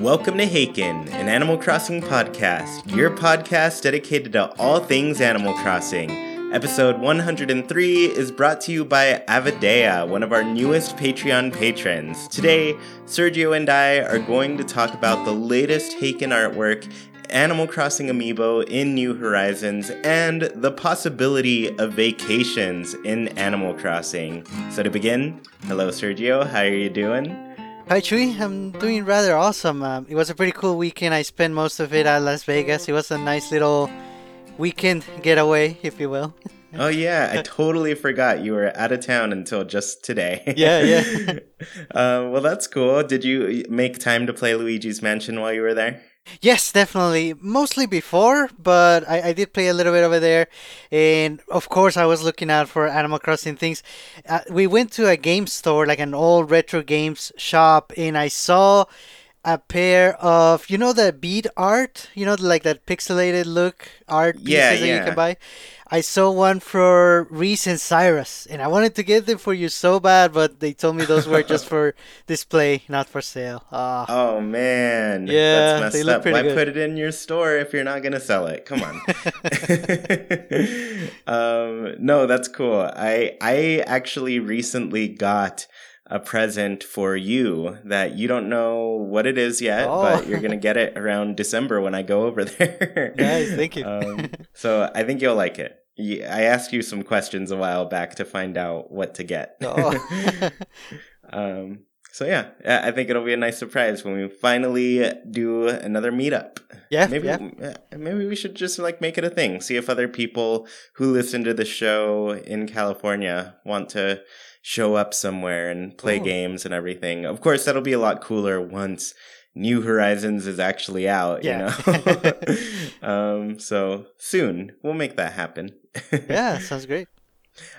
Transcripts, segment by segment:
Welcome to Haken, an Animal Crossing podcast, your podcast dedicated to all things Animal Crossing. Episode 103 is brought to you by Avidea, one of our newest Patreon patrons. Today, Sergio and I are going to talk about the latest Haken artwork, Animal Crossing Amiibo in New Horizons, and the possibility of vacations in Animal Crossing. So to begin, hello Sergio, how are you doing? Hi Chewy, I'm doing rather awesome. Um, it was a pretty cool weekend. I spent most of it at Las Vegas. It was a nice little weekend getaway, if you will. oh yeah, I totally forgot you were out of town until just today. yeah, yeah. uh, well, that's cool. Did you make time to play Luigi's Mansion while you were there? Yes, definitely. Mostly before, but I, I did play a little bit over there. And of course, I was looking out for Animal Crossing things. Uh, we went to a game store, like an old retro games shop, and I saw a pair of, you know, the bead art, you know, like that pixelated look art pieces yeah, yeah. that you can buy. I saw one for Reese and Cyrus, and I wanted to get them for you so bad, but they told me those were just for display, not for sale. Uh, oh man, yeah, they look up. Pretty Why good. put it in your store if you're not gonna sell it? Come on. um, no, that's cool. I I actually recently got a present for you that you don't know what it is yet, oh. but you're gonna get it around December when I go over there. nice, thank you. um, so I think you'll like it. I asked you some questions a while back to find out what to get. Oh. um, so yeah, I think it'll be a nice surprise when we finally do another meetup. Yeah, maybe yeah. maybe we should just like make it a thing. See if other people who listen to the show in California want to show up somewhere and play Ooh. games and everything. Of course, that'll be a lot cooler once New Horizons is actually out, yeah. you know? um, so soon we'll make that happen. yeah, sounds great.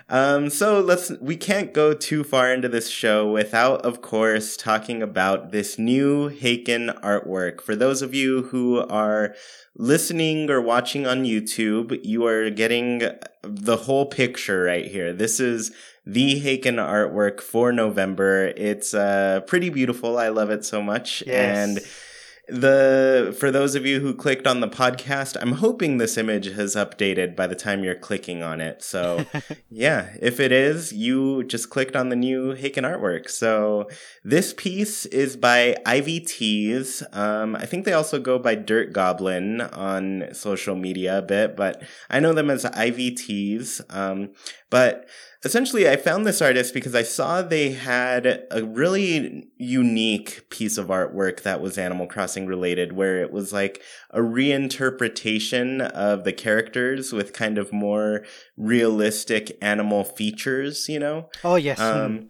Um, so let's we can't go too far into this show without, of course, talking about this new Haken artwork. For those of you who are listening or watching on YouTube, you are getting the whole picture right here. This is the Haken artwork for November. It's uh, pretty beautiful. I love it so much. Yes. And the for those of you who clicked on the podcast i'm hoping this image has updated by the time you're clicking on it so yeah if it is you just clicked on the new haken artwork so this piece is by ivyteas um, i think they also go by dirt goblin on social media a bit but i know them as ivyteas um, but essentially i found this artist because i saw they had a really unique piece of artwork that was animal crossing related where it was like a reinterpretation of the characters with kind of more realistic animal features you know? Oh yes. Um,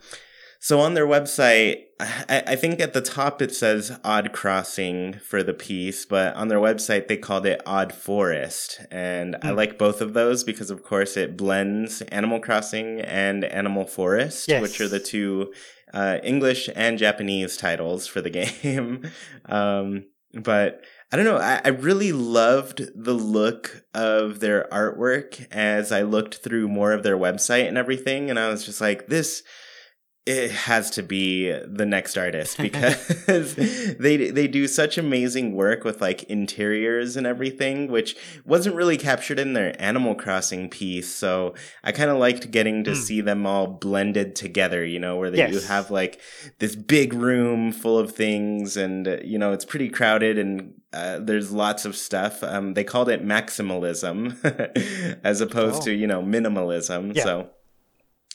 so on their website, I, I, think at the top it says Odd Crossing for the piece, but on their website they called it Odd Forest. And mm. I hmm. like both of those because, of course, it blends Animal Crossing and Animal Forest, yes. which are the two uh, English and Japanese titles for the game. um, but I don't know. I, I, really loved the look of their artwork as I looked through more of their website and everything. And I was just like, this it has to be the next artist because they they do such amazing work with like interiors and everything which wasn't really captured in their animal crossing piece so i kind of liked getting to mm. see them all blended together you know where they, yes. you have like this big room full of things and you know it's pretty crowded and uh, there's lots of stuff um, they called it maximalism as opposed oh. to you know minimalism yeah. so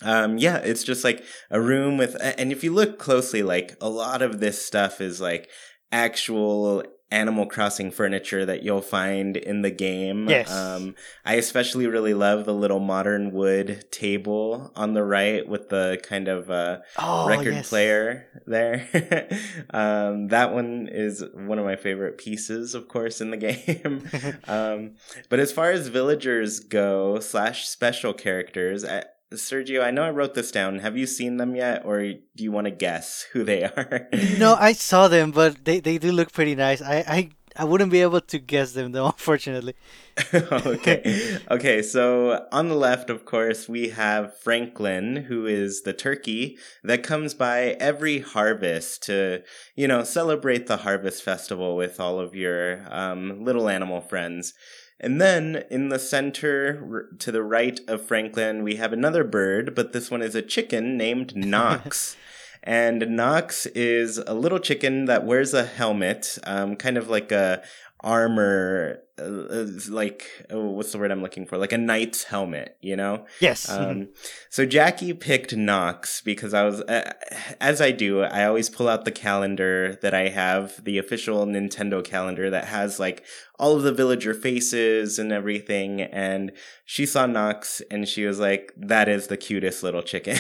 um yeah it's just like a room with and if you look closely like a lot of this stuff is like actual animal crossing furniture that you'll find in the game. Yes. Um i especially really love the little modern wood table on the right with the kind of uh oh, record yes. player there. Um that one is one of my favorite pieces of course in the game. Um but as far as villagers go slash special characters I, Sergio, I know I wrote this down. Have you seen them yet, or do you want to guess who they are? no, I saw them, but they, they do look pretty nice. I, I I wouldn't be able to guess them though, unfortunately. okay. Okay, so on the left, of course, we have Franklin, who is the turkey that comes by every harvest to, you know, celebrate the harvest festival with all of your um, little animal friends. And then in the center to the right of Franklin, we have another bird, but this one is a chicken named Knox. and Knox is a little chicken that wears a helmet, um, kind of like a armor uh, like oh, what's the word I'm looking for? Like a knight's helmet, you know? Yes. Um, mm-hmm. So Jackie picked Knox because I was, uh, as I do, I always pull out the calendar that I have, the official Nintendo calendar that has like all of the villager faces and everything. And she saw Knox and she was like, "That is the cutest little chicken."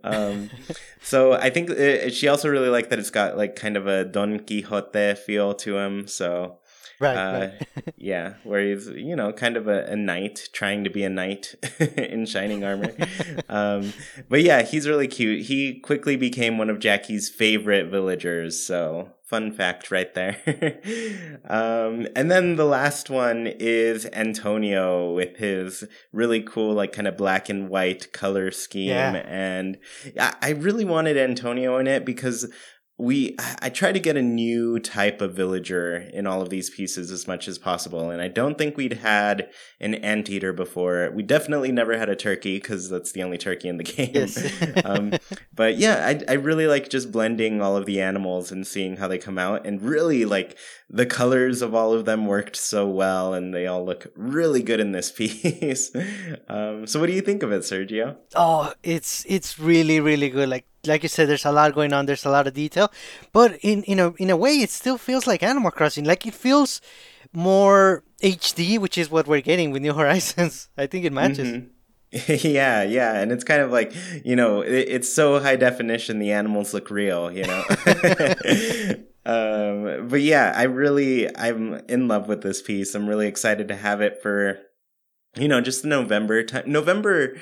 um, so I think it, uh, she also really liked that it's got like kind of a Don Quixote feel to him. So Right, uh, right. yeah, where he's you know kind of a, a knight trying to be a knight in shining armor. um, but yeah, he's really cute. He quickly became one of Jackie's favorite villagers. So fun fact right there. um, and then the last one is Antonio with his really cool, like kind of black and white color scheme. Yeah. And I really wanted Antonio in it because we I try to get a new type of villager in all of these pieces as much as possible, and I don't think we'd had an anteater before. We definitely never had a turkey because that's the only turkey in the game. Yes. um, but yeah, I I really like just blending all of the animals and seeing how they come out, and really like the colors of all of them worked so well, and they all look really good in this piece. um, so what do you think of it, Sergio? Oh, it's it's really really good. Like like you said, there's a lot going on. There's a lot of detail, but in in a in a way, it still feels like Animal Crossing. Like it feels more HD, which is what we're getting with New Horizons. I think it matches. Mm-hmm. yeah, yeah, and it's kind of like you know, it, it's so high definition. The animals look real, you know. um, but yeah, I really, I'm in love with this piece. I'm really excited to have it for, you know, just November time. November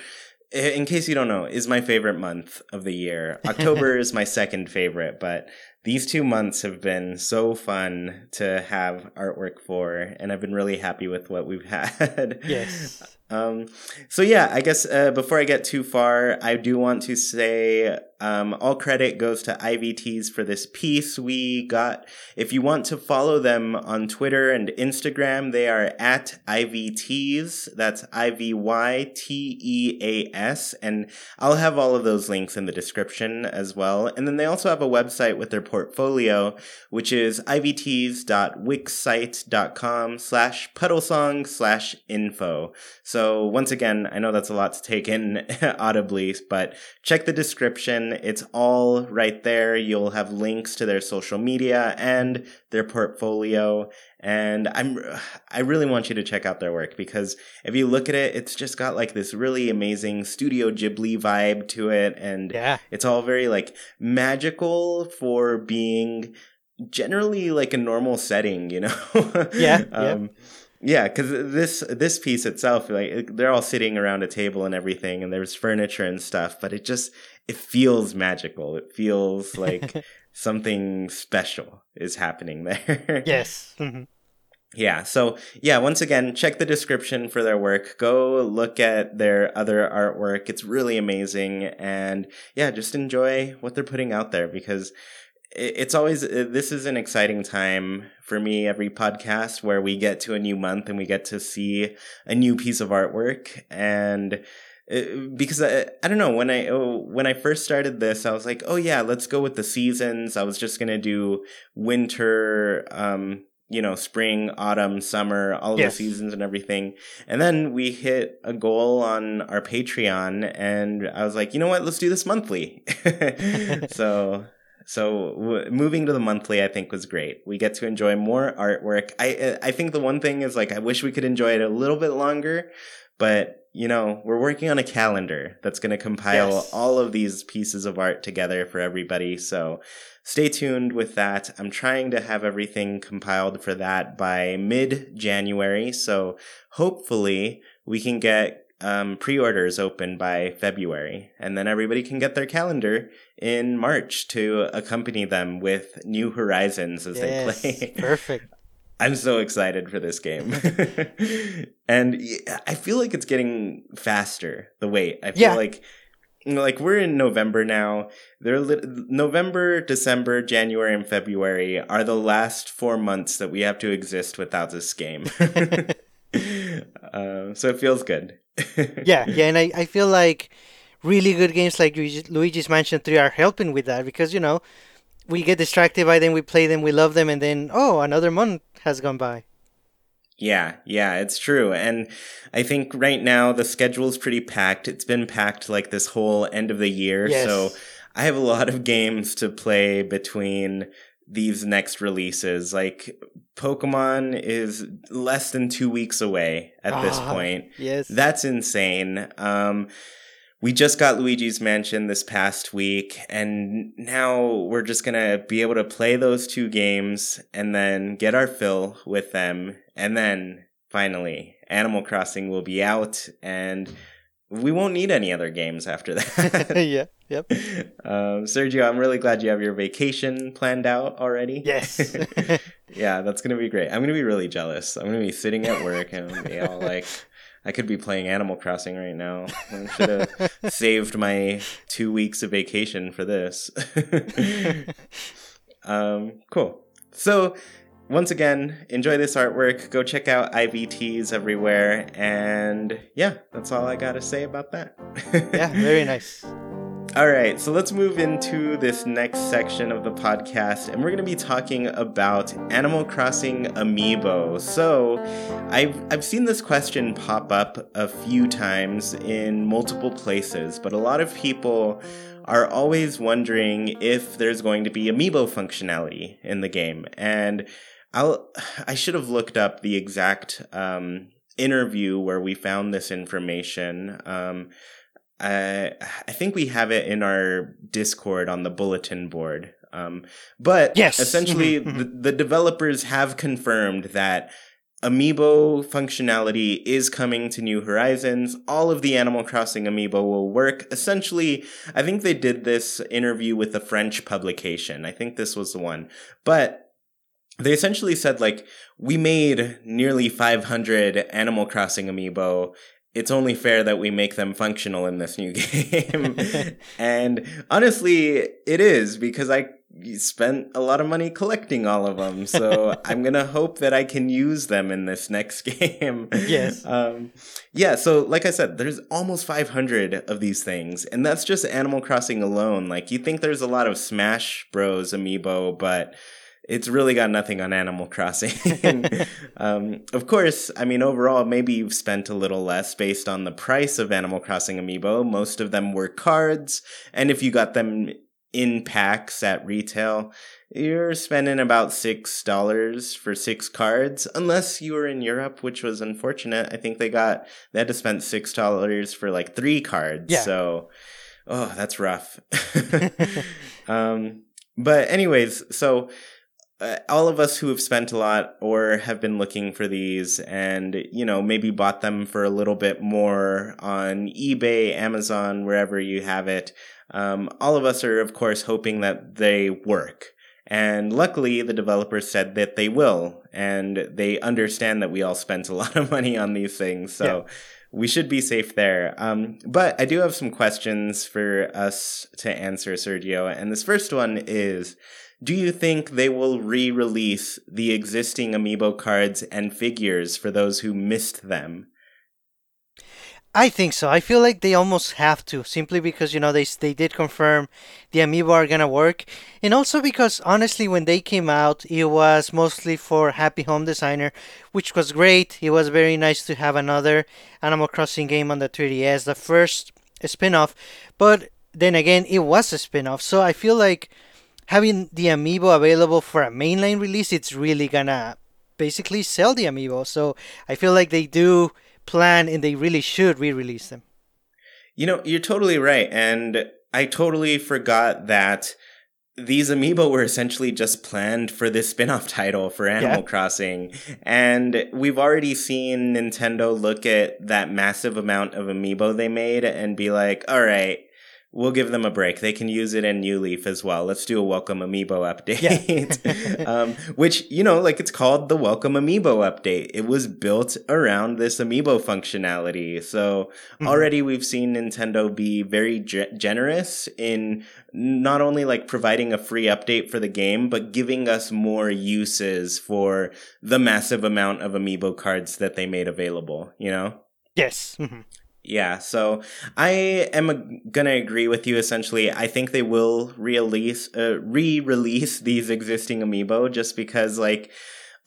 in case you don't know, is my favorite month of the year. October is my second favorite, but these two months have been so fun to have artwork for, and I've been really happy with what we've had. Yes. Um, so yeah, I guess uh, before I get too far, I do want to say um, all credit goes to Ivyteas for this piece. We got, if you want to follow them on Twitter and Instagram, they are at Ivyteas. That's I V Y T E A S. And I'll have all of those links in the description as well. And then they also have a website with their portfolio, which is ivts.wixsite.com slash puddlesong slash info. So once again, I know that's a lot to take in audibly, but check the description it's all right there. You'll have links to their social media and their portfolio. And I'm, I really want you to check out their work because if you look at it, it's just got like this really amazing Studio Ghibli vibe to it. And yeah. it's all very like magical for being generally like a normal setting, you know? yeah. um, yeah yeah, because this this piece itself, like they're all sitting around a table and everything, and there's furniture and stuff, but it just it feels magical. It feels like something special is happening there. yes. Mm-hmm. Yeah. So, yeah, once again, check the description for their work. Go look at their other artwork. It's really amazing. And yeah, just enjoy what they're putting out there because it's always this is an exciting time for me every podcast where we get to a new month and we get to see a new piece of artwork. And because I, I don't know when I oh, when I first started this I was like oh yeah let's go with the seasons. I was just gonna do winter um you know spring autumn summer all of yes. the seasons and everything. And then we hit a goal on our Patreon and I was like you know what? Let's do this monthly. So so w- moving to the monthly, I think was great. We get to enjoy more artwork. I I think the one thing is like I wish we could enjoy it a little bit longer, but you know, we're working on a calendar that's going to compile yes. all of these pieces of art together for everybody. So stay tuned with that. I'm trying to have everything compiled for that by mid January. So hopefully we can get um, pre-orders open by February, and then everybody can get their calendar in March to accompany them with New Horizons as Yes, they play. perfect. I'm so excited for this game. and I feel like it's getting faster, the wait. I feel Yeah. like you know, like we're in November now. They're lit- November, December, January, and February are the last four months that we have to exist without this game. uh, so it feels good. yeah, yeah, and I, I feel like really good games like Luigi's Mansion 3 are helping with that because, you know, we get distracted by them, we play them, we love them, and then, oh, another month has gone by. Yeah, yeah, it's true. And I think right now the schedule's pretty packed. It's been packed like this whole end of the year. Yes. So I have a lot of games to play between these next releases. Like Pokemon is less than two weeks away at this Ah, point. Yes. That's insane. Um, we just got Luigi's Mansion this past week, and now we're just gonna be able to play those two games and then get our fill with them, and then finally, Animal Crossing will be out, and we won't need any other games after that. yeah, yep. um, Sergio, I'm really glad you have your vacation planned out already. Yes. yeah, that's gonna be great. I'm gonna be really jealous. I'm gonna be sitting at work and I'm be all like, I could be playing Animal Crossing right now. I should have saved my two weeks of vacation for this. um, cool. So, once again, enjoy this artwork. Go check out Ivyteas everywhere. And yeah, that's all I got to say about that. yeah, very nice. All right, so let's move into this next section of the podcast, and we're going to be talking about Animal Crossing Amiibo. So, I've I've seen this question pop up a few times in multiple places, but a lot of people are always wondering if there's going to be Amiibo functionality in the game, and I'll I should have looked up the exact um, interview where we found this information. Um, I I think we have it in our Discord on the bulletin board. Um, but Yes. essentially, Mhm, the, the developers have confirmed that Amiibo functionality is coming to New Horizons. All of the Animal Crossing Amiibo will work. Essentially, I think they did this interview with a French publication. I think this was the one. But they essentially said, like, we made nearly 500 Animal Crossing Amiibo. It's only fair that we make them functional in this new game. and honestly, it is because I spent a lot of money collecting all of them. So I'm going to hope that I can use them in this next game. Yes. Um, yeah. So, like I said, there's almost 500 of these things, and that's just Animal Crossing alone. Like, you think there's a lot of Smash Bros. amiibo, but it's really got nothing on Animal Crossing. um, of course, I mean, overall, maybe you've spent a little less based on the price of Animal Crossing amiibo. Most of them were cards, and if you got them in packs at retail, you're spending about six dollars for six cards, unless you were in Europe, which was unfortunate. I think they got they had to spend six dollars for like three cards. Yeah. So, oh, that's rough. um, but anyways, so uh, all of us who have spent a lot or have been looking for these and you know maybe bought them for a little bit more on ebay amazon wherever you have it um, all of us are of course hoping that they work. And luckily the developers said that they will and they understand that we all spent a lot of money on these things so we should be safe there. Um, but i do have some questions for us to answer sergio and this first one is do you think they will re release the existing amiibo cards and figures for those who missed them? I think so. I feel like they almost have to, simply because you know they they did confirm the amiibo are gonna work, and also because honestly, when they came out, it was mostly for Happy Home Designer, which was great. It was very nice to have another Animal Crossing game on the 3DS, the first spin-off, but then again, it was a spin-off, so I feel like having the amiibo available for a mainline release, it's really gonna basically sell the amiibo. So I feel like they do plan and they really should re-release them. You know, you're totally right. And I totally forgot that these amiibo were essentially just planned for this spin-off title for Animal yeah. Crossing. And we've already seen Nintendo look at that massive amount of amiibo they made and be like, all right, we'll give them a break. They can use it in New Leaf as well. Let's do a welcome amiibo update. Yeah. um, which, you know, like it's called the welcome amiibo update. It was built around this amiibo functionality. So mm-hmm. already we've seen Nintendo be very ge- generous in not only like providing a free update for the game, but giving us more uses for the massive amount of amiibo cards that they made available, you know? Yes. Mm-hmm. Yeah, so I am gonna agree with you. Essentially, I think they will release, uh, re-release these existing amiibo just because, like,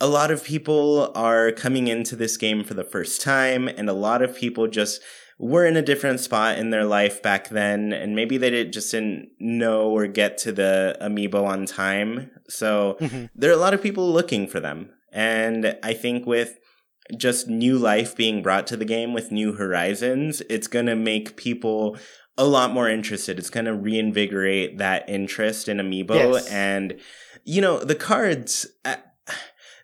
a lot of people are coming into this game for the first time, and a lot of people just were in a different spot in their life back then, and maybe they didn't just didn't know or get to the amiibo on time. So mm-hmm. there are a lot of people looking for them, and I think with just new life being brought to the game with new horizons, it's going to make people a lot more interested. It's going to reinvigorate that interest in Amiibo. Yes. And, you know, the cards, uh,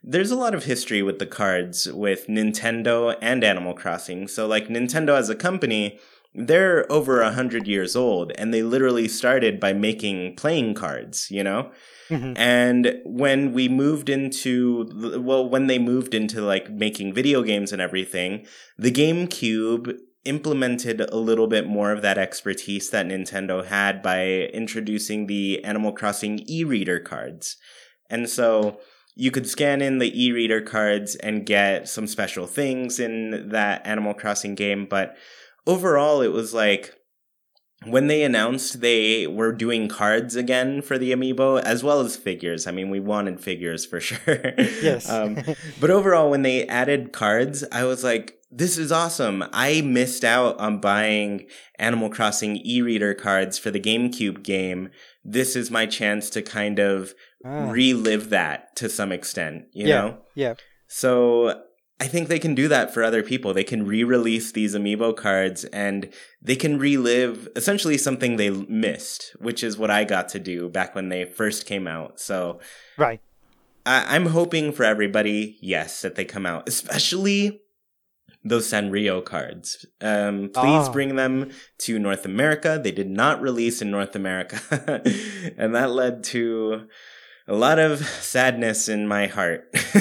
there's a lot of history with the cards with Nintendo and Animal Crossing. So, like, Nintendo as a company, they're over a hundred years old and they literally started by making playing cards, you know? Mm-hmm. And when we moved into, well, when they moved into like making video games and everything, the GameCube implemented a little bit more of that expertise that Nintendo had by introducing the Animal Crossing e-reader cards. And so you could scan in the e-reader cards and get some special things in that Animal Crossing game, but overall it was like when they announced they were doing cards again for the amiibo as well as figures. I mean we wanted figures for sure. Yes. Um, but overall when they added cards i was like this is awesome. I missed out on buying animal crossing e-reader cards for the gamecube game. This is my chance to kind of ah. relive that to some extent you yeah, know? yeah. So I think they can do that for other people. They can re-release these amiibo cards and they can relive essentially something they missed, which is what I got to do back when they first came out. So, right. I- am hoping for everybody, yes, that they come out, especially those Sanrio cards. Um, please oh. bring them to North America. They did not release in North America, and that led to a lot of sadness in my heart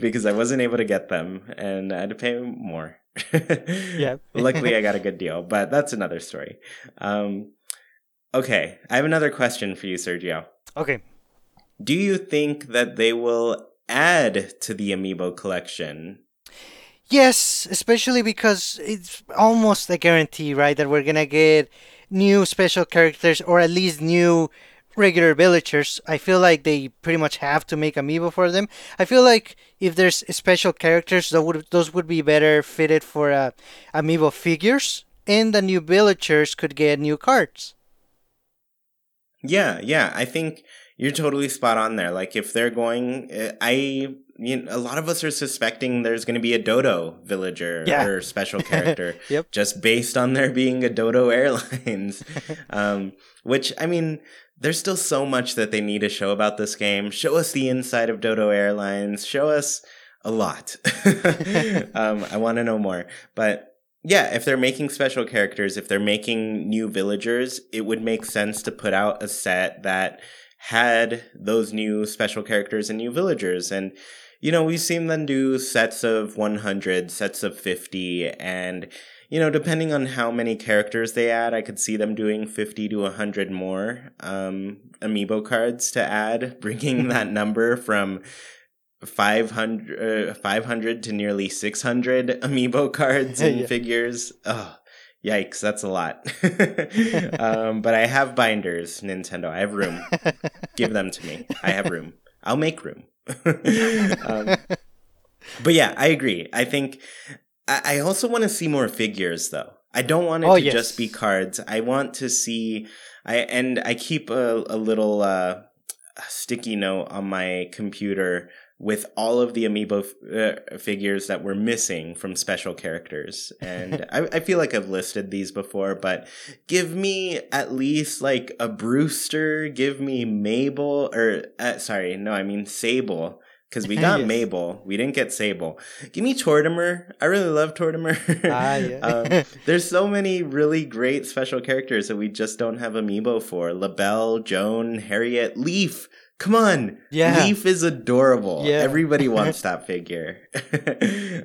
because I wasn't able to get them and I had to pay more. yeah. Luckily, I got a good deal, but that's another story. Um, okay, I have another question for you, Sergio. Okay. Do you think that they will add to the amiibo collection? Yes, especially because it's almost a guarantee, right, that we're gonna get new special characters or at least new regular villagers, I feel like they pretty much have to make amiibo for them. I feel like if there's special characters, those would those would be better fitted for uh, amiibo figures, and the new villagers could get new cards. Yeah, yeah, I think you're totally spot on there. Like if they're going, eh, I you know, a lot of us are suspecting there's going to be a Dodo villager yeah. or special character, yep. just based on there being a Dodo Airlines. um, which I mean, there's still so much that they need to show about this game. Show us the inside of Dodo Airlines. Show us a lot. um, I want to know more. But yeah, if they're making special characters, if they're making new villagers, it would make sense to put out a set that had those new special characters and new villagers. And, you know, we've seen them do sets of 100, sets of 50, and you know, depending on how many characters they add, I could see them doing 50 to 100 more um, amiibo cards to add, bringing that number from 500, uh, 500 to nearly 600 amiibo cards and yeah. figures. Oh, yikes, that's a lot. um, but I have binders, Nintendo. I have room. Give them to me. I have room. I'll make room. um, but yeah, I agree. I think I, also want to see more figures though. I don't want it oh, to yes. just be cards. I want to see I and I keep a, a little uh, sticky note on my computer with all of the amiibo uh, figures that were missing from special characters. And I, I, feel like I've listed these before, but give me at least like a Brewster, give me Mabel, or uh, sorry, no, I mean Sable. Because we got yes. Mabel, we didn't get Sable. Give me Tortimer. I really love Tortimer. ah, yeah. um, there's so many really great special characters that we just don't have amiibo for. LaBelle, Joan, Harriet, Leif. Come on. Yeah. Leif is adorable. Yeah. Everybody wants that figure.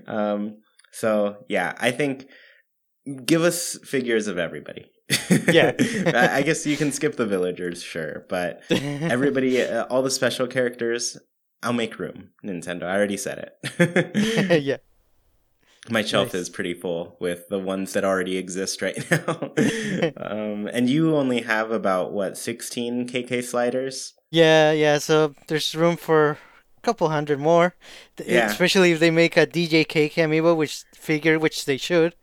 um, so yeah, I think give us figures of everybody. yeah. I guess you can skip the villagers, sure, but everybody, uh, all the special characters, I'll make room, Nintendo. I already said it. yeah. My shelf nice. is pretty full with the ones that already exist right now. um, and you only have about, what, 16 KK sliders? Yeah, yeah. So there's room for a couple hundred more. Yeah. Especially if they make a DJ KK amiibo, which figure, which they should.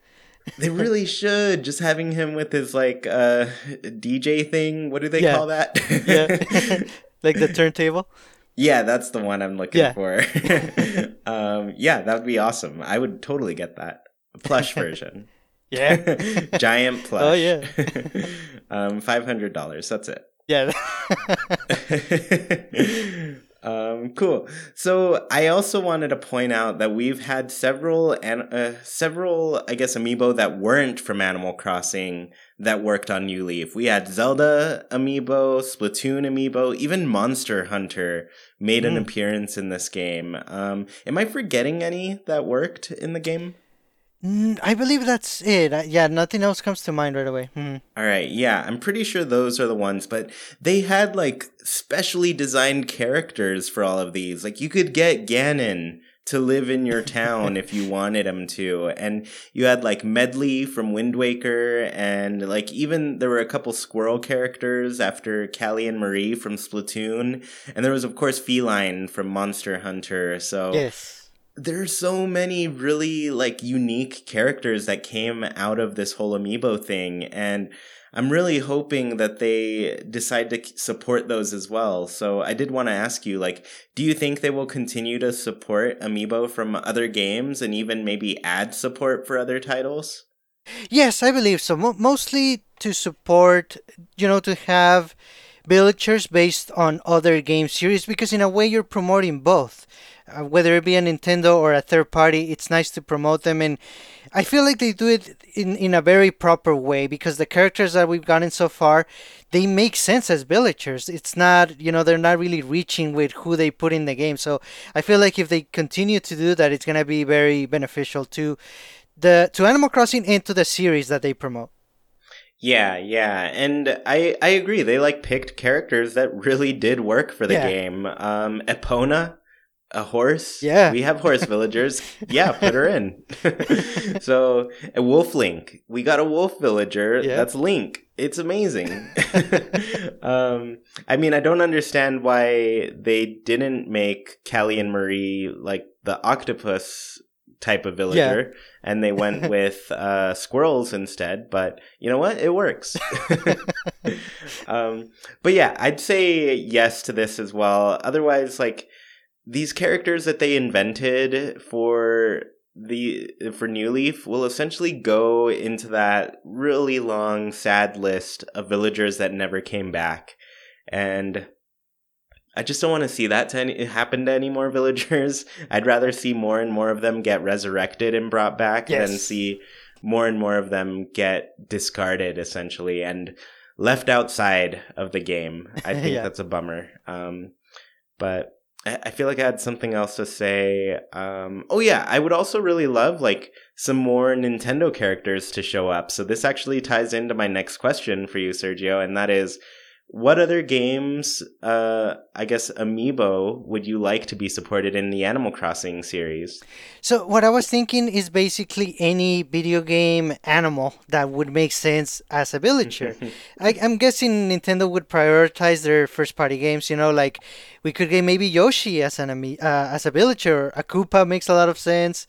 they really should. Just having him with his like uh DJ thing. What do they yeah. call that? yeah. like the turntable. Yeah, that's the one I'm looking yeah. for. um, yeah, that would be awesome. I would totally get that plush version. yeah, giant plush. Oh yeah. um, five hundred dollars. That's it. Yeah. um, cool. So I also wanted to point out that we've had several and uh, several, I guess, amiibo that weren't from Animal Crossing that worked on New Leaf. We had Zelda amiibo, Splatoon amiibo, even Monster Hunter made an mm. appearance in this game. Um, am I forgetting any that worked in the game? I believe that's it. Yeah, nothing else comes to mind right away. Mm. All right, yeah, I'm pretty sure those are the ones, but they had like specially designed characters for all of these. Like you could get Ganon to live in your town if you wanted him to, and you had like Medli from Wind Waker, and like even there were a couple squirrel characters after Callie and Marie from Splatoon, and there was of course Felyne from Monster Hunter. So yes. there's so many really like unique characters that came out of this whole amiibo thing. And i'm really hoping that they decide to support those as well. So i did want to ask you like do you think they will continue to support amiibo from other games and even maybe add support for other titles? Yes i believe so. Mo- mostly to support you know to have villagers based on other game series because in a way you're promoting both. Uh, whether it be a Nintendo or a third party, it's nice to promote them. And I feel like they do it in, in a very proper way because the characters that we've gotten so far, they make sense as villagers. It's not, you know, they're not really reaching with who they put in the game. So I feel like if they continue to do that, it's going to be very beneficial to the to Animal Crossing and to the series that they promote. Yeah, yeah, and I I agree. They like picked characters that really did work for the yeah. game. Um, Epona a horse. Yeah. We have horse villagers. yeah, put her in. so a wolf link. We got a wolf villager. Yeah. That's Link. It's amazing. um, I mean, I don't understand why they didn't make Callie and Marie like the octopus type of villager yeah. and they went with uh, squirrels instead but you know what it works um, but yeah i'd say yes to this as well otherwise like these characters that they invented for the for New Leaf will essentially go into that really long, sad list of villagers that never came back, and I just don't want to see that to any, happen to any more villagers. I'd rather see more and more of them get resurrected and brought back yes. than see more and more of them get discarded essentially and left outside of the game. I think yeah. that's a bummer. Um, but I feel like I had something else to say. Um, oh yeah, I would also really love like some more Nintendo characters to show up. So this actually ties into my next question for you, Sergio, and that is, what other games, uh, I guess, amiibo would you like to be supported in the Animal Crossing series? So, what I was thinking is basically any video game animal that would make sense as a villager. I, am guessing Nintendo would prioritize their first party games, you know, like we could get maybe Yoshi as an uh, as a villager. A Koopa makes a lot of sense.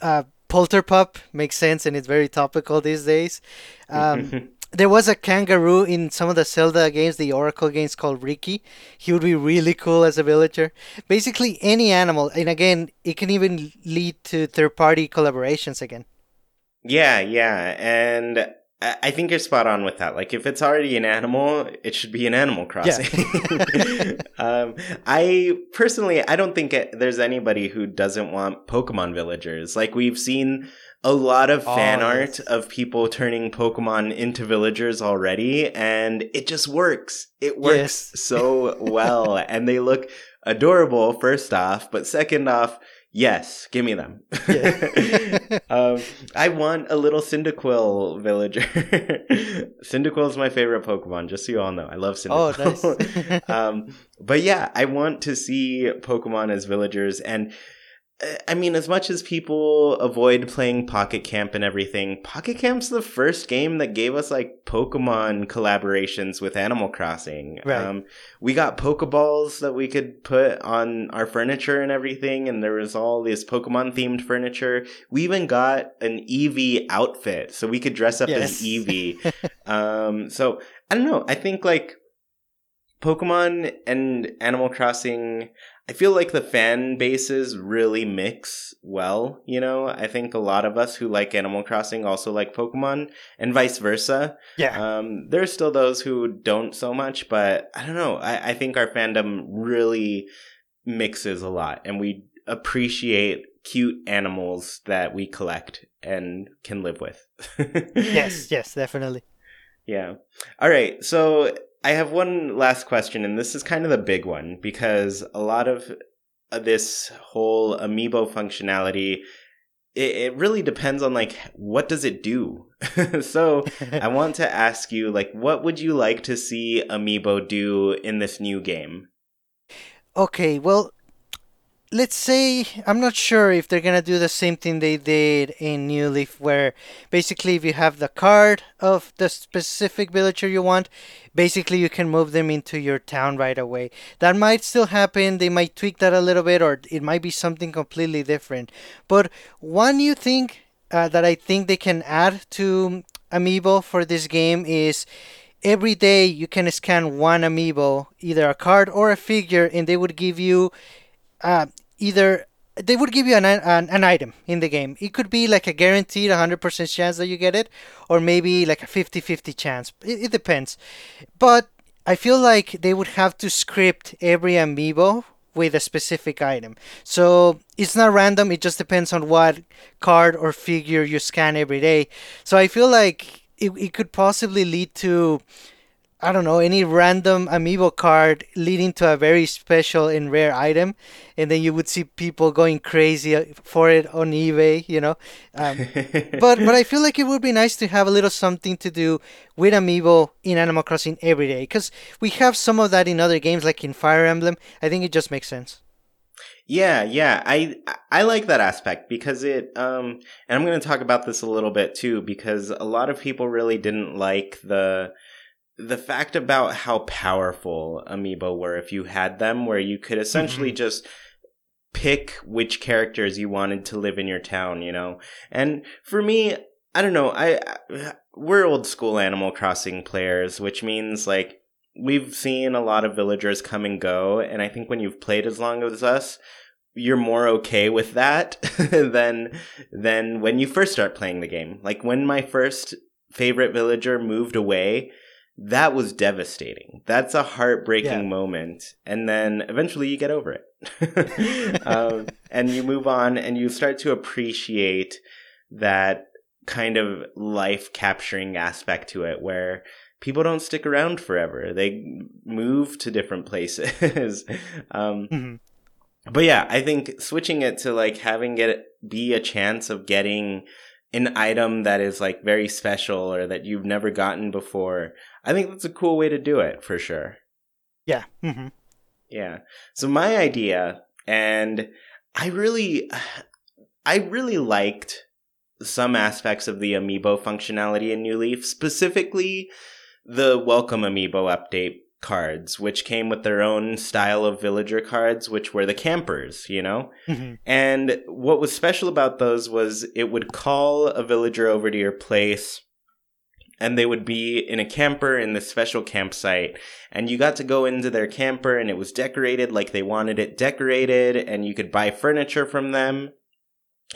Uh, Polterpup makes sense and it's very topical these days. Um, there was a kangaroo in some of the Zelda games, the Oracle games called Ricky. He would be really cool as a villager. Basically, any animal, and again, it can even lead to third party collaborations again. Yeah, yeah, and I think you're spot on with that. Like, if it's already an animal, it should be an Animal Crossing. Yeah. um, I personally, I don't think it, there's anybody who doesn't want Pokemon villagers. Like, we've seen a lot of fan oh, art of people turning Pokemon into villagers already, and it just works. It works yes. so well, and they look adorable. First off, but second off Yes, give me them. Yeah. um, I want a little Cyndaquil villager. Cyndaquil is my favorite Pokemon, just so you all know. I love Cyndaquil. Oh, nice. um, but yeah, I want to see Pokemon as villagers, and I mean, as much as people avoid playing Pocket Camp and everything, Pocket Camp's the first game that gave us like Pokemon collaborations with Animal Crossing. Right. Um, we got Pokeballs that we could put on our furniture and everything, and there was all this Pokemon themed furniture. We even got an Eevee outfit, so we could dress up yes. as Eevee. um, so I don't know. I think like Pokemon and Animal Crossing I feel like the fan bases really mix well, you know? I think a lot of us who like Animal Crossing also like Pokemon and vice versa. Yeah. Um, there's still those who don't so much, but I don't know. I, I think our fandom really mixes a lot and we appreciate cute animals that we collect and can live with. yes, yes, definitely. Yeah. All right. So I have one last question, and this is kind of the big one because a lot of uh, this whole amiibo functionality it, it really depends on like what does it do? So i want to ask you like what would you like to see amiibo do in this new game? Okay well let's say I'm not sure if they're gonna do the same thing they did in New Leaf, where basically if you have the card of the specific villager you want, basically you can move them into your town right away. That might still happen. They might tweak that a little bit, or it might be something completely different. But one new thing uh, that I think they can add to Amiibo for this game is every day you can scan one amiibo, either a card or a figure, and they would give you uh, either they would give you an, an, an item in the game. It could be like a guaranteed 100% chance that you get it, or maybe like a 50 50 chance. It, it depends. But I feel like they would have to script every amiibo with a specific item. So it's not random, it just depends on what card or figure you scan every day. So I feel like it, it could possibly lead to I don't know, any random amiibo card leading to a very special and rare item, and then you would see people going crazy uh, for it on eBay, you know. Um, but but I feel like it would be nice to have a little something to do with amiibo in Animal Crossing every day, because we have some of that in other games, like in Fire Emblem. I think it just makes sense. Yeah, yeah. I I like that aspect because it um and I'm going to talk about this a little bit too because a lot of people really didn't like the the fact about how powerful amiibo were if you had them where you could essentially mm-hmm. just pick which characters you wanted to live in your town you know and for me i don't know i, I we're old school animal crossing players which means like we've seen a lot of villagers come and go and i think when you've played as long as us you're more okay with that than than when you first start playing the game like when my first favorite villager moved away that was devastating. That's a heartbreaking yeah. moment. And then eventually you get over it. um, and you move on and you start to appreciate that kind of life capturing aspect to it where people don't stick around forever. They move to different places. um, mm-hmm. But yeah, I think switching it to like having it be a chance of getting an item that is like very special or that you've never gotten before. I think that's a cool way to do it for sure. Yeah. Mm-hmm. Yeah. So my idea, and I really, I really liked some aspects of the amiibo functionality in New Leaf, specifically the welcome amiibo update cards, which came with their own style of villager cards, which were the campers, you know? Mm-hmm. And what was special about those was it would call a villager over to your place and they would be in a camper in this special campsite and you got to go into their camper and it was decorated like they wanted it decorated and you could buy furniture from them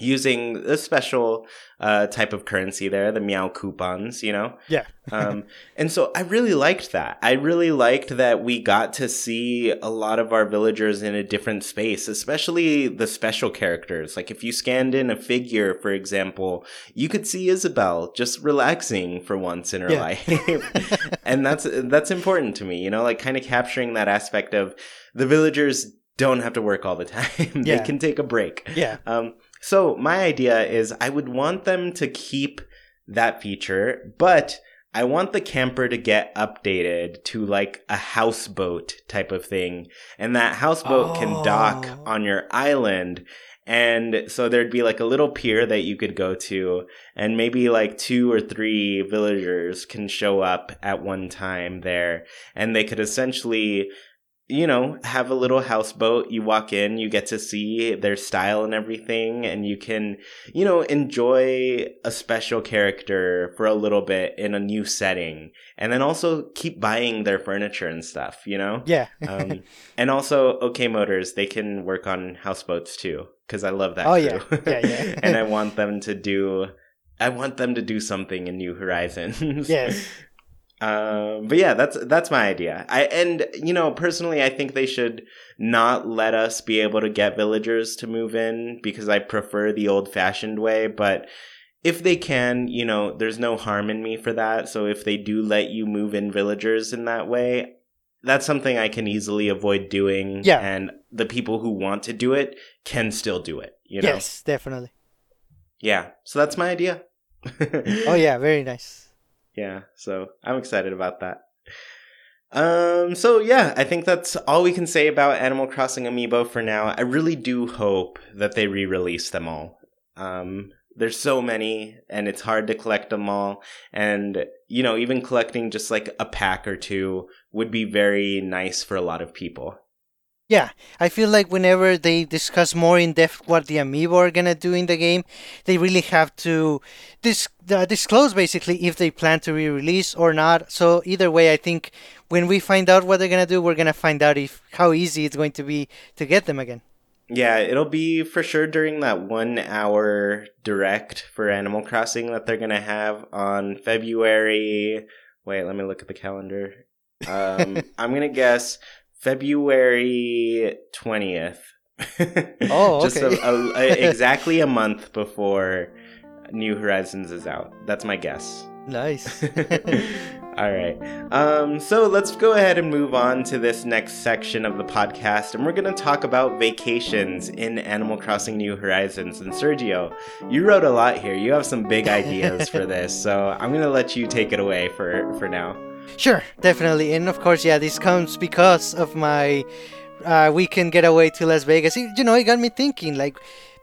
using a special uh, type of currency there, the meow coupons, you know? Yeah. um, and so I really liked that. I really liked that we got to see a lot of our villagers in a different space, especially the special characters. Like if you scanned in a figure, for example, you could see Isabelle just relaxing for once in her Yeah. life. and that's that's important to me, you know, like kind of capturing that aspect of the villagers don't have to work all the time. Yeah. they can take a break. Yeah. Um, so my idea is I would want them to keep that feature, but I want the camper to get updated to like a houseboat type of thing. And that houseboat can dock Oh. on your island. And so there'd be like a little pier that you could go to, and maybe like two or three villagers can show up at one time there, and they could essentially you know, have a little houseboat. You walk in, you get to see their style and everything, and you can, you know, enjoy a special character for a little bit in a new setting. And then also keep buying their furniture and stuff, you know? Yeah. Um, and also, OK Motors, they can work on houseboats too, because I love that. Oh, crew. yeah. Yeah, yeah. and I want them to do. I want them to do something in New Horizons. yes. Um, but yeah, that's that's my idea. I and you know personally, I think they should not let us be able to get villagers to move in because I prefer the old fashioned way. But if they can, you know, there's no harm in me for that. So if they do let you move in villagers in that way, that's something I can easily avoid doing. Yeah. and the people who want to do it can still do it. You know, Yes, definitely. yeah. So that's my idea. Oh yeah, very nice. Yeah so i'm excited about that. Um so yeah i think that's all we can say about animal crossing amiibo for now. I really do hope that they re-release them all. Um there's so many and it's hard to collect them all. And you know even collecting just like a pack or two would be very nice for a lot of people Yeah, I feel like whenever they discuss more in depth what the amiibo are gonna do in the game, they really have to dis- uh, disclose basically if they plan to re-release or not. So either way, I think when we find out what they're gonna do, we're gonna find out if how easy it's going to be to get them again. Yeah, it'll be for sure during that one hour direct for Animal Crossing that they're gonna have on February. Wait, let me look at the calendar. Um, I'm gonna guess February twentieth. Oh, just okay. a, a, a- exactly a month before New Horizons is out. That's my guess. Nice. All right. Um, so let's go ahead and move on to this next section of the podcast, and we're going to talk about vacations in Animal Crossing New Horizons. And Sergio, you wrote a lot here. You have some big ideas for this, so I'm going to let you take it away for for now. Sure, definitely. And of course, yeah, this comes because of my uh, weekend getaway to Las Vegas. You know, it got me thinking, like,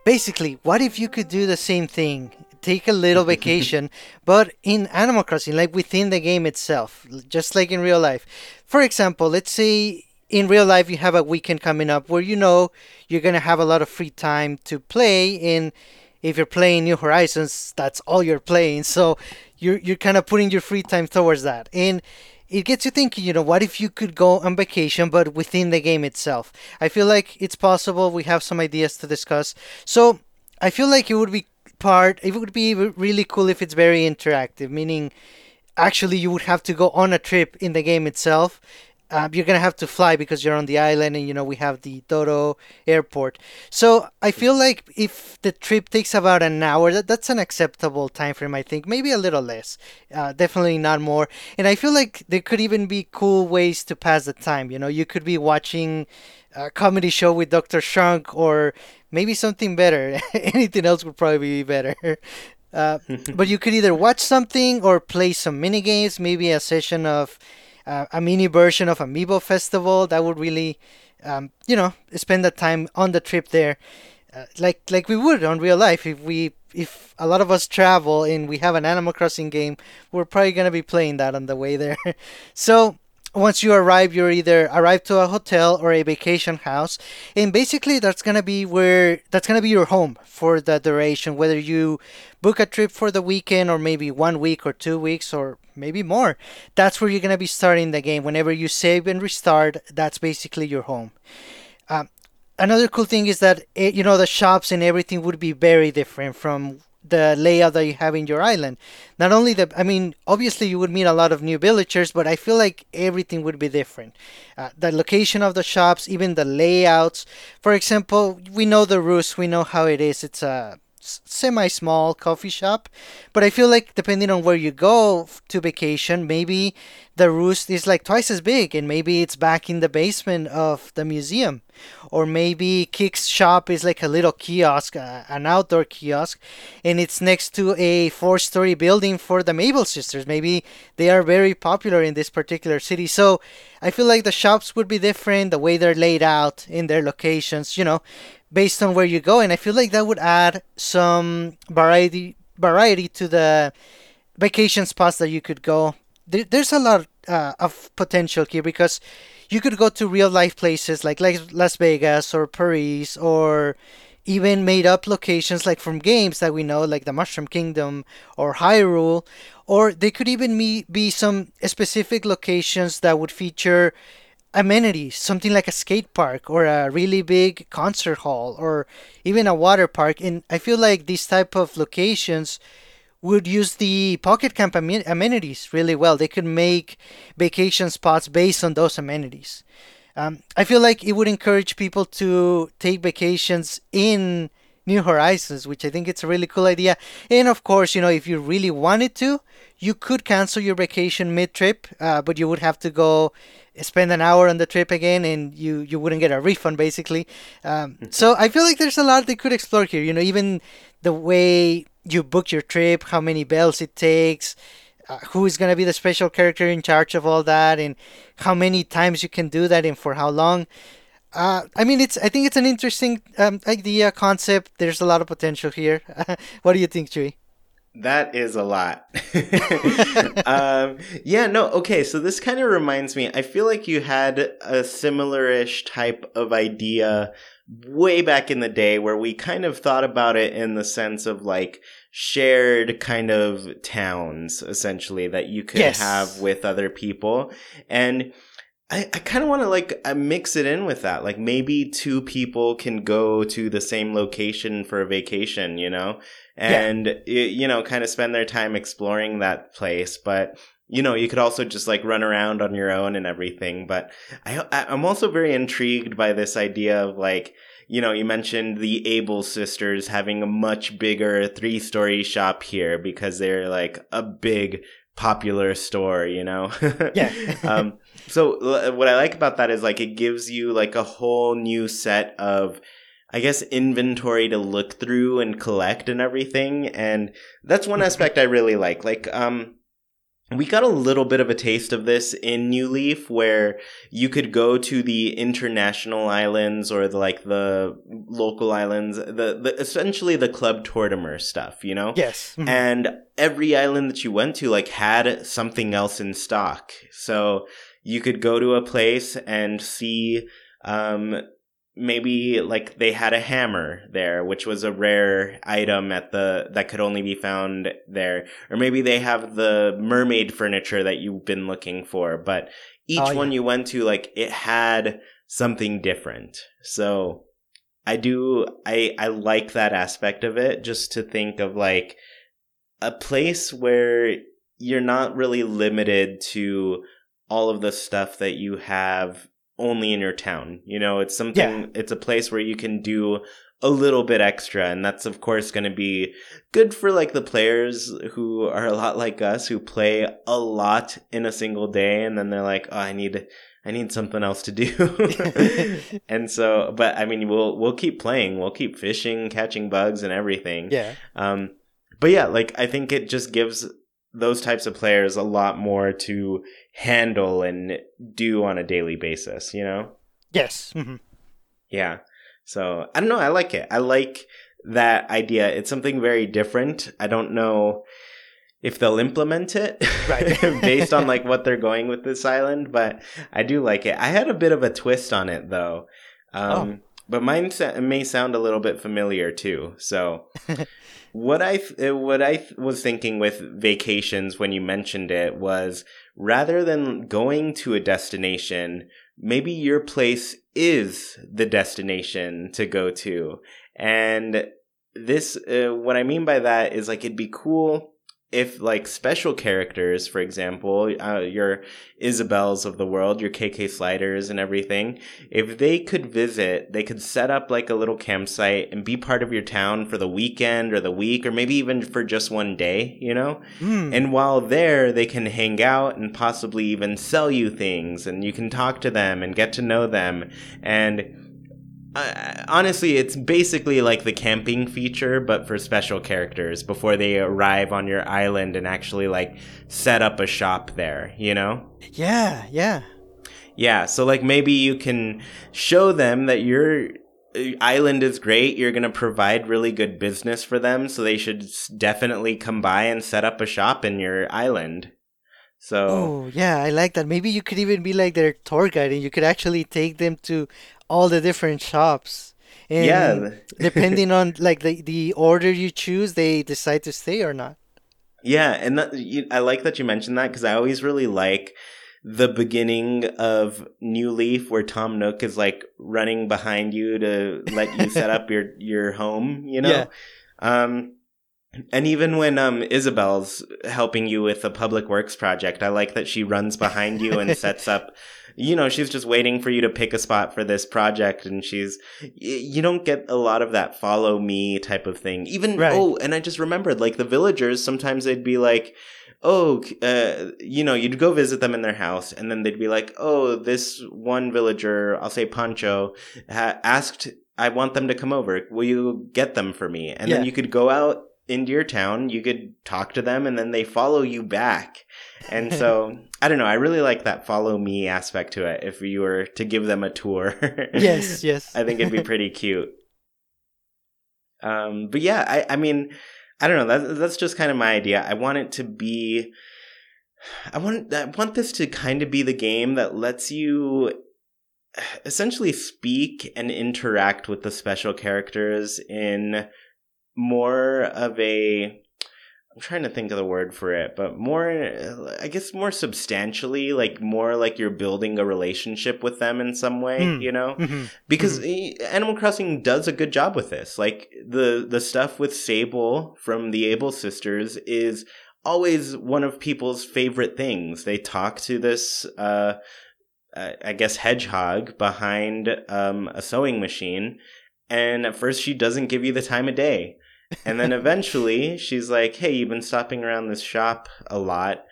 basically, what if you could do the same thing? Take a little vacation, but in Animal Crossing, like within the game itself, just like in real life. For example, let's say in real life you have a weekend coming up where you know you're gonna have a lot of free time to play and if you're playing New Horizons, that's all you're playing. So you're you're kind of putting your free time towards that, and it gets you thinking. You know, what if you could go on vacation, but within the game itself? I feel like it's possible. We have some ideas to discuss. So I feel like it would be part. It would be really cool if it's very interactive, meaning actually you would have to go on a trip in the game itself. Uh, you're gonna have to fly because you're on the island, and you know we have the Dodo airport. So I feel like if the trip takes about an hour, that, that's an acceptable time frame. I think maybe a little less, uh, definitely not more. And I feel like there could even be cool ways to pass the time. You know, you could be watching a comedy show with Dr. Shrunk, or maybe something better. Anything else would probably be better. Uh, but you could either watch something or play some mini games, maybe a session of uh, a mini version of Amiibo Festival. That would really, um, you know, spend the time on the trip there, uh, like like we would on real life if we if a lot of us travel and we have an Animal Crossing game, we're probably gonna be playing that on the way there. so once you arrive, you're either arrive to a hotel or a vacation house, and basically that's gonna be where that's gonna be your home for the duration. Whether you book a trip for the weekend or maybe one week or two weeks or maybe more, that's where you're gonna be starting the game. Whenever you save and restart, that's basically your home. Um, another cool thing is that it, you know the shops and everything would be very different from the layout that you have in your island. Not only the, I mean, obviously you would meet a lot of new villagers, but I feel like everything would be different. Uh, the location of the shops, even the layouts. For example, we know the Roost, we know how it is. It's a semi-small coffee shop but i feel like depending on where you go to vacation maybe the roost is like twice as big and maybe it's back in the basement of the museum. Or maybe Kicks' shop is like a little kiosk uh, an outdoor kiosk and it's next to a four-story building for the mabel sisters. Maybe they are very popular in this particular city. So i feel like the shops would be different the way they're laid out in their locations you know based on where you go, and I feel like that would add some variety variety to the vacation spots that you could go. There, there's a lot uh, of potential here because you could go to real life places like Las Vegas or Paris or even made up locations like from games that we know like the Mushroom Kingdom or Hyrule or they could even be some specific locations that would feature amenities, something like a skate park or a really big concert hall or even a water park. And I feel like these type of locations would use the Pocket Camp amenities really well. They could make vacation spots based on those amenities. Um, I feel like it would encourage people to take vacations in New Horizons, which I think it's a really cool idea. And of course, you know, if you really wanted to, you could cancel your vacation mid trip, uh, but you would have to go spend an hour on the trip again and you you wouldn't get a refund basically um, so i feel like there's a lot they could explore here you know even the way you book your trip how many bells it takes uh, who is going to be the special character in charge of all that and how many times you can do that and for how long uh, I mean, it's. I think it's an interesting um, idea, concept. There's a lot of potential here. what do you think, Chewy? That is a lot. um, yeah, no, okay. So this kind of reminds me. I feel like you had a similar-ish type of idea way back in the day, where we kind of thought about it in the sense of like shared kind of towns, essentially that you could yes. have with other people, and. I, I kind of want to like uh, mix it in with that. Like maybe two people can go to the same location for a vacation, you know? And yeah. you know kind of spend their time exploring that place but you know you could also just like run around on your own and everything but i i'm also very intrigued by this idea of like you know you mentioned the able sisters having a much bigger three story shop here because they're like a big popular store you know yeah um so what i like about that is like it gives you like a whole new set of I guess inventory to look through and collect and everything. And that's one aspect I really like. Like, um, we got a little bit of a taste of this in New Leaf where you could go to the international islands or the like the local islands, the, the essentially the Club Tortimer stuff, you know? Yes. Mm-hmm. And every island that you went to like had something else in stock. So you could go to a place and see um maybe like they had a hammer there which was a rare item at the that could only be found there or maybe they have the mermaid furniture that you've been looking for but each oh, yeah. one you went to like it had something different so i do i i like that aspect of it just to think of like a place where you're not really limited to all of the stuff that you have only in your town. You know, it's something, yeah. it's a place where you can do a little bit extra. And that's, of course, going to be good for like the players who are a lot like us, who play a lot in a single day. And then they're like, oh, I need, I need something else to do. and so, but I mean, we'll, we'll keep playing. We'll keep fishing, catching bugs and everything. Yeah. Um, but yeah, like I think it just gives those types of players a lot more to handle and do on a daily basis, you know? Yes. Mm-hmm. Yeah. So I don't know. I like it. I like that idea. It's something very different. I don't know. if they'll implement it Right. based on like what they're going with this island. But I do like it. I had a bit of a twist on it though. Um, But mine sa- may sound a little bit familiar too. So, what I th- what I th- was thinking with vacations when you mentioned it was rather than going to a destination, maybe your place is the destination to go to. And this, uh, what I mean by that is like it'd be cool if like special characters, for example, uh, your Isabelles of the world, your KK sliders and everything, if they could visit, they could set up like a little campsite and be part of your town for the weekend or the week or maybe even for just one day, you know? Hmm. And while there, they can hang out and possibly even sell you things, and you can talk to them and get to know them. And uh, honestly, it's basically like the camping feature, but for special characters before they arrive on your island and actually like set up a shop there, you know? Yeah, yeah. Yeah, so like maybe you can show them that your uh, island is great. You're going to provide really good business for them, so they should definitely come by and set up a shop in your island. So Oh, yeah, I like that. Maybe you could even be like their tour guide and you could actually take them to all the different shops. And Yeah. depending on like the, the order you choose, they decide to stay or not. Yeah, and that, you, I like that you mentioned that because I always really like the beginning of New Leaf where Tom Nook is like running behind you to let you set up your your home, you know. Yeah. Um and even when um Isabelle's helping you with a public works project, I like that she runs behind you and sets up you know, she's just waiting for you to pick a spot for this project and she's you don't get a lot of that follow me type of thing. Even Right. oh, and I just remembered like the villagers sometimes they'd be like oh, uh, you know, you'd go visit them in their house, and then they'd be like, oh, this one villager, I'll say Pancho, ha- asked, I want them to come over. Will you get them for me? And then you could go out into your town, you could talk to them, and then they follow you back. And so, I don't know, I really like that follow me aspect to it if you were to give them a tour. Yes, yes. I think it'd be pretty cute. Um, but yeah, I, I mean, I don't know. That's that's just kind of my idea. I want it to be. I want I want this to kind of be the game that lets you essentially speak and interact with the special characters in more of a I'm trying to think of the word for it, but more, I guess, more substantially, like more like you're building a relationship with them in some way, Hmm. you know? Mhm. because eh, Animal Crossing does a good job with this. Like the the stuff with Sable from the Able Sisters is always one of people's favorite things. They talk to this, uh, I guess, hedgehog behind um, a sewing machine, and at first she doesn't give you the time of day. And then eventually she's like, "Hey, you've been stopping around this shop a lot."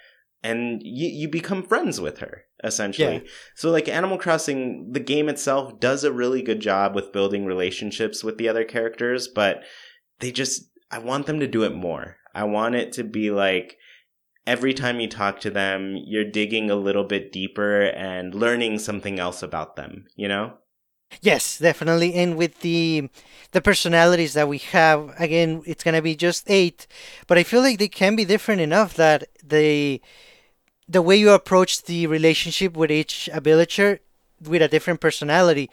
And you, you become friends with her, essentially. Yeah. So, like Animal Crossing, the game itself does a really good job with building relationships with the other characters, but they just, I want them to do it more. I want it to be like every time you talk to them, you're digging a little bit deeper and learning something else about them, you know? Yes, definitely. And with the the personalities that we have, again, it's gonna be just eight, but I feel like they can be different enough that the the way you approach the relationship with each villager with a different personality,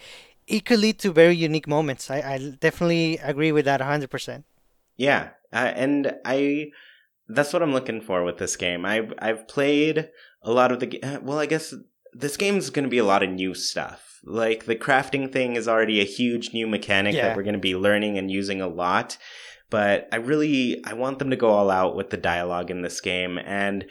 it could lead to very unique moments. I, I definitely agree with that hundred percent. Yeah, uh, and I that's what I'm looking for with this game. I've I've played a lot of the well, I guess this game is going to be a lot of new stuff. Like the crafting thing is already a huge new mechanic Yeah. that we're going to be learning and using a lot. But I really I want them to go all out with the dialogue in this game and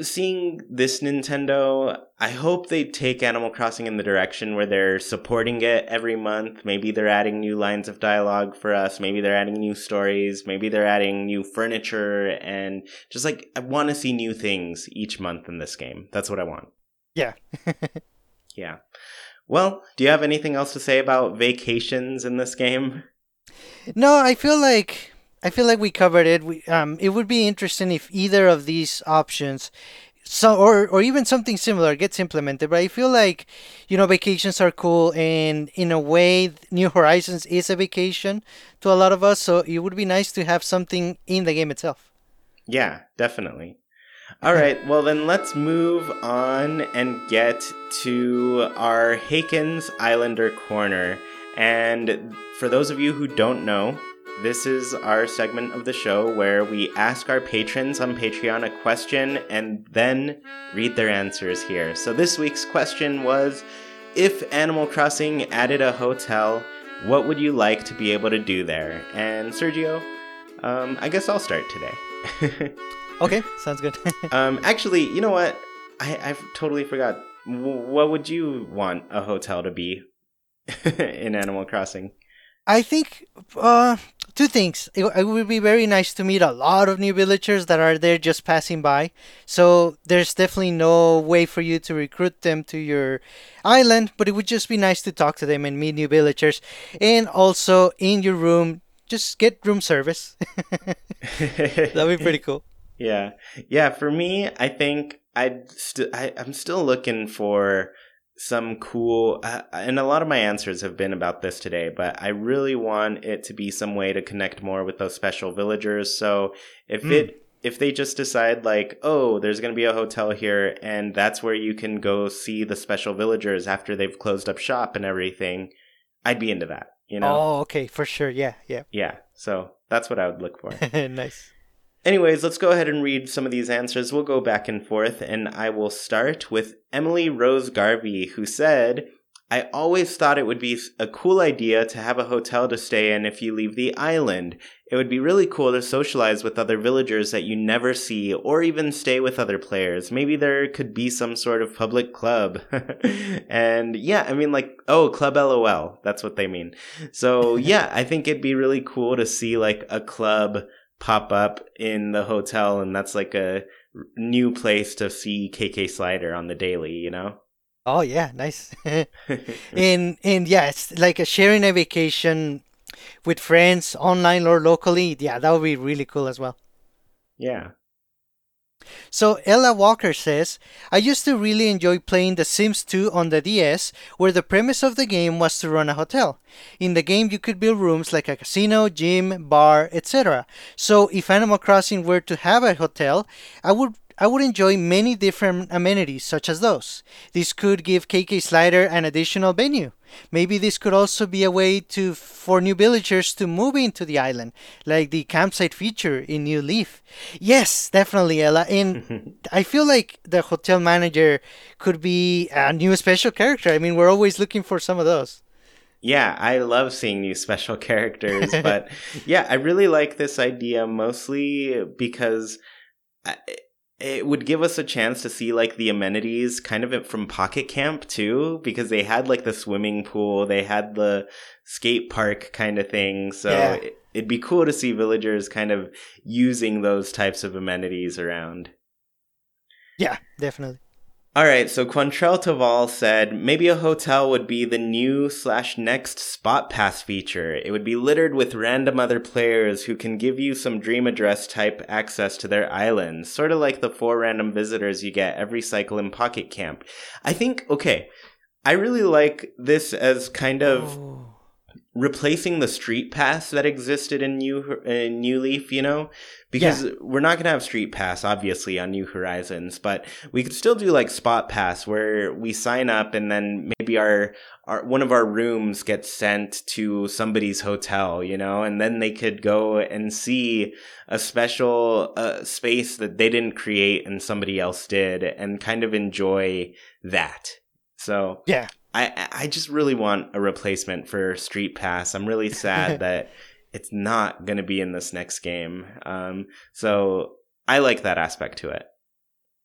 seeing this Nintendo, I hope they take Animal Crossing in the direction where they're supporting it every month. Maybe they're adding new lines of dialogue for us. Maybe they're adding new stories. Maybe they're adding new furniture and just like I want to see new things each month in this game. That's what I want. Yeah. Yeah. Well, do you have anything else to say about vacations in this game? No, I feel like I feel like we covered it. We, um, it would be interesting if either of these options, so or or even something similar, gets implemented. But I feel like, you know, vacations are cool, and in a way, New Horizons is a vacation to a lot of us. So it would be nice to have something in the game itself. Yeah, definitely. All right, well, then let's move on and get to our Hakens Islander Corner. And for those of you who don't know, this is our segment of the show where we ask our patrons on Patreon a question and then read their answers here. So this week's question was If Animal Crossing added a hotel, what would you like to be able to do there? And Sergio, um, I guess I'll start today. okay, sounds good. um, actually, you know what? I, I totally forgot. W- what would you want a hotel to be in Animal Crossing? I think uh, two things. It, it, would be very nice to meet a lot of new villagers that are there just passing by. So there's definitely no way for you to recruit them to your island, but it would just be nice to talk to them and meet new villagers. And also in your room, just get room service. That'd be pretty cool. Yeah, yeah. For me, I think I'd st- I, I'm still looking for some cool uh, and a lot of my answers have been about this today but i really want it to be some way to connect more with those special villagers. So if mm. it if they just decide like oh there's going to be a hotel here and that's where you can go see the special villagers after they've closed up shop and everything i'd be into that you know? Oh okay for sure. Yeah yeah. Yeah so that's what i would look for. Nice Anyways, let's go ahead and read some of these answers. We'll go back and forth, and I will start with Emily Rose Garvey, who said, I always thought it would be a cool idea to have a hotel to stay in if you leave the island. It would be really cool to socialize with other villagers that you never see, or even stay with other players. Maybe there could be some sort of public club. and yeah, I mean, like, oh, Club LOL. That's what they mean. So yeah, I think it'd be really cool to see like a club pop up in the hotel, and that's like a new place to see KK Slider on the daily, you know? Oh yeah, nice. and and yeah, it's like a sharing a vacation with friends online or locally. Yeah, that would be really cool as well. Yeah. So Ella Walker says, I used to really enjoy playing The Sims 2 on the DS, where the premise of the game was to run a hotel. In the game, you could build rooms like a casino, gym, bar, etc. So if Animal Crossing were to have a hotel, I would I would enjoy many different amenities such as those. This could give KK Slider an additional venue. Maybe this could also be a way to for new villagers to move into the island, like the campsite feature in New Leaf. Yes, definitely, Ella. And I feel like the hotel manager could be a new special character. I mean, we're always looking for some of those. Yeah, I love seeing new special characters, but yeah, I really like this idea mostly because uh, it would give us a chance to see like the amenities kind of from Pocket Camp too, because they had like the swimming pool, they had the skate park kind of thing. So yeah. it, it'd be cool to see villagers kind of using those types of amenities around. Yeah, definitely. All right, so Quantrell Taval said maybe a hotel would be the new slash next spot pass feature. It would be littered with random other players who can give you some dream address type access to their island, sort of like the four random visitors you get every cycle in Pocket Camp. I think okay, I really like this as kind of. Oh replacing the street pass that existed in New in New Leaf, you know, because yeah. we're not gonna have street pass obviously on New Horizons, but we could still do like spot pass where we sign up and then maybe our our one of our rooms gets sent to somebody's hotel, you know, and then they could go and see a special uh, space that they didn't create and somebody else did, and kind of enjoy that. So yeah, I I just really want a replacement for Street Pass. I'm really sad that it's not going to be in this next game. Um, so I like that aspect to it.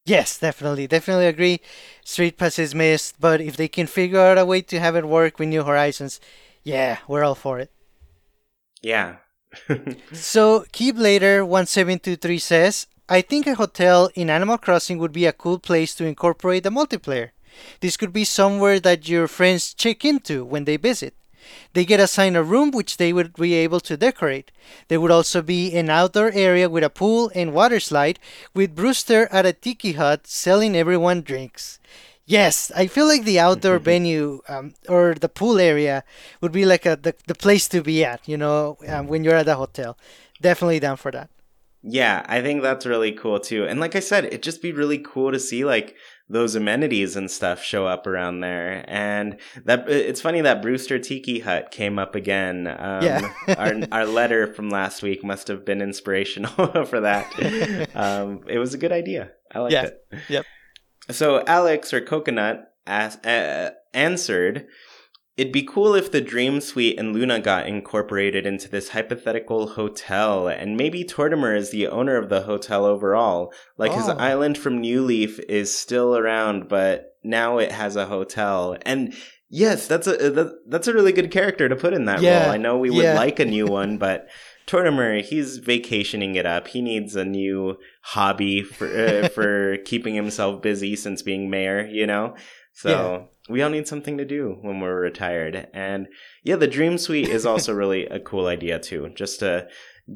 Yes, definitely, definitely agree. Street Pass is missed, but if they can figure out a way to have it work with New Horizons, yeah, we're all for it. Yeah. so Keyblader one seven two three says, I think a hotel in Animal Crossing would be a cool place to incorporate the multiplayer. This could be somewhere that your friends check into when they visit. They get assigned a room which they would be able to decorate. There would also be an outdoor area with a pool and water slide, with Brewster at a tiki hut selling everyone drinks. Yes, I feel like the outdoor venue um, or the pool area would be like a, the, the place to be at, you know, um, when you're at the hotel. Definitely down for that. Yeah, I think that's really cool too. And like I said, it'd just be really cool to see like those amenities and stuff show up around there. And that it's funny that Brewster Tiki Hut came up again. Um, Yeah. our our letter from last week must have been inspirational for that. Um, it was a good idea. I liked Yeah. it. Yep. So Alex or Coconut uh, answered. It'd be cool if the Dream Suite and Luna got incorporated into this hypothetical hotel, and maybe Tortimer is the owner of the hotel overall. Like his Oh. island from New Leaf is still around, but now it has a hotel. And yes, that's a that, that's a really good character to put in that Yeah, role. I know we would yeah. like a new one, but Tortimer, he's vacationing it up. He needs a new hobby for uh, for keeping himself busy since being mayor. You know, so. We all need something to do when we're retired. And yeah, the Dream Suite is also really a cool idea too. Just to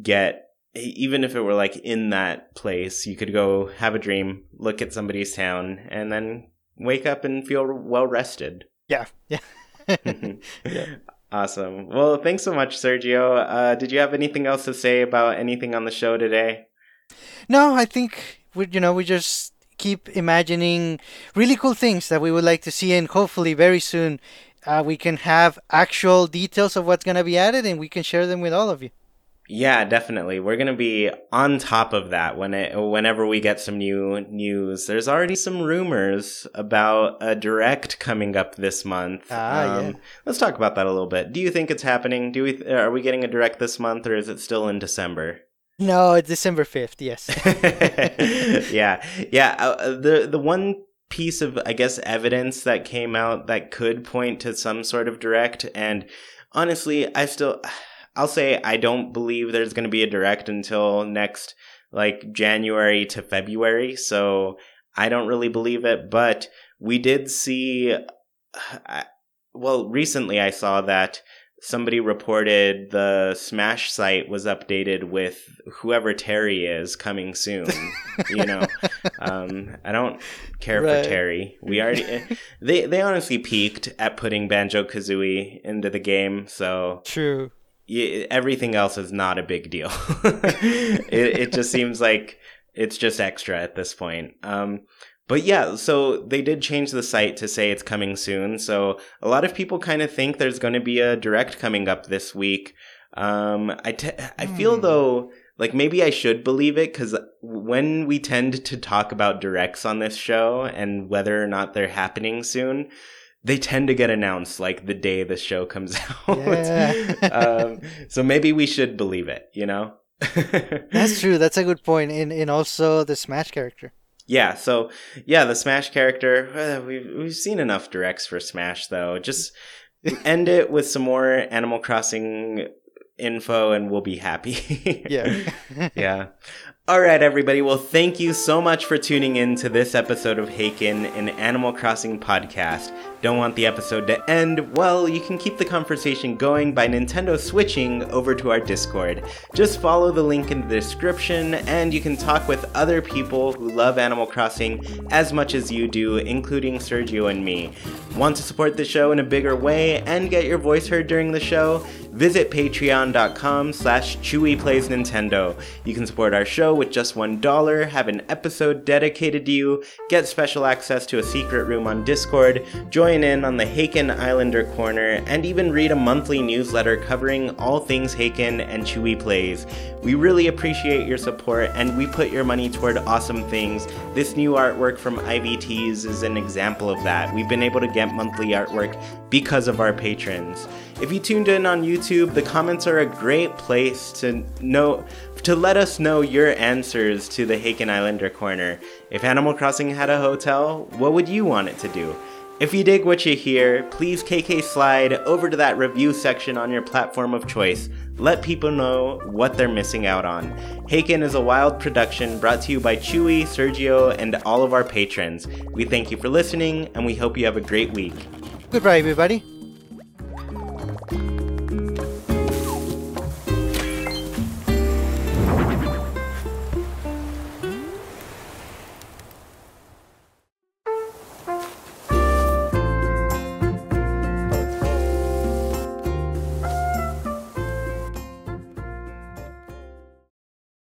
get even if it were like in that place, you could go have a dream, look at somebody's town, and then wake up and feel well rested. Yeah, yeah. Awesome. Well, thanks so much, Sergio. Uh, did you have anything else to say about anything on the show today? No, I think we you know we just keep imagining really cool things that we would like to see, and hopefully very soon uh, we can have actual details of what's gonna be added, and we can share them with all of you. Yeah, definitely. We're gonna be on top of that when it whenever we get some new news. There's already some rumors about a direct coming up this month. Um, Ah, yeah. Let's talk about that a little bit. Do you think it's happening? Do we are we getting a direct this month, or is it still in December? No, December fifth. Yes. yeah, yeah. Uh, the the one piece of I guess evidence that came out that could point to some sort of direct, and honestly, I still, I'll say I don't believe there's going to be a direct until next like January to February. So I don't really believe it, but we did see. I- Well, recently I saw that somebody reported the Smash site was updated with whoever Terry is coming soon. you know, um, I don't care Right. for Terry. We already they they honestly peaked at putting Banjo Kazooie into the game, so True. y- everything else is not a big deal. it, it just seems like it's just extra at this point. Um, but yeah, so they did change the site to say it's coming soon. So a lot of people kind of think there's going to be a direct coming up this week. Um, I I feel Hmm. though like maybe I should believe it because when we tend to talk about directs on this show and whether or not they're happening soon, they tend to get announced like the day the show comes out. Yeah. um, so maybe we should believe it, you know? That's true. That's a good point. And and also the Smash character. Yeah, so yeah, the Smash character. Uh, we've we've seen enough directs for Smash though. Just end it with some more Animal Crossing info, and we'll be happy. Yeah. yeah. All right, everybody. Well, thank you so much for tuning in to this episode of Haken, an Animal Crossing podcast. Don't want the episode to end? Well, you can keep the conversation going by Nintendo switching over to our Discord. Just follow the link in the description, and you can talk with other people who love Animal Crossing as much as you do, including Sergio and me. Want to support the show in a bigger way and get your voice heard during the show? Visit patreon.com slash chewyplaysnintendo. You can support our show with just $1, have an episode dedicated to you, get special access to a secret room on Discord, join in on the Haken Islander Corner, and even read a monthly newsletter covering all things Haken and Chewy Plays. We really appreciate your support and we put your money toward awesome things. This new artwork from ivyteas is an example of that. We've been able to get monthly artwork because of our patrons. If you tuned in on YouTube, the comments are a great place to know to let us know your answers to the Haken Islander corner. If Animal Crossing had a hotel, what would you want it to do? If you dig what you hear, please KK slide over to that review section on your platform of choice. Let people know what they're missing out on. Haken is a wild production brought to you by Chewy, Sergio, and all of our patrons. We thank you for listening, and we hope you have a great week. Goodbye, everybody.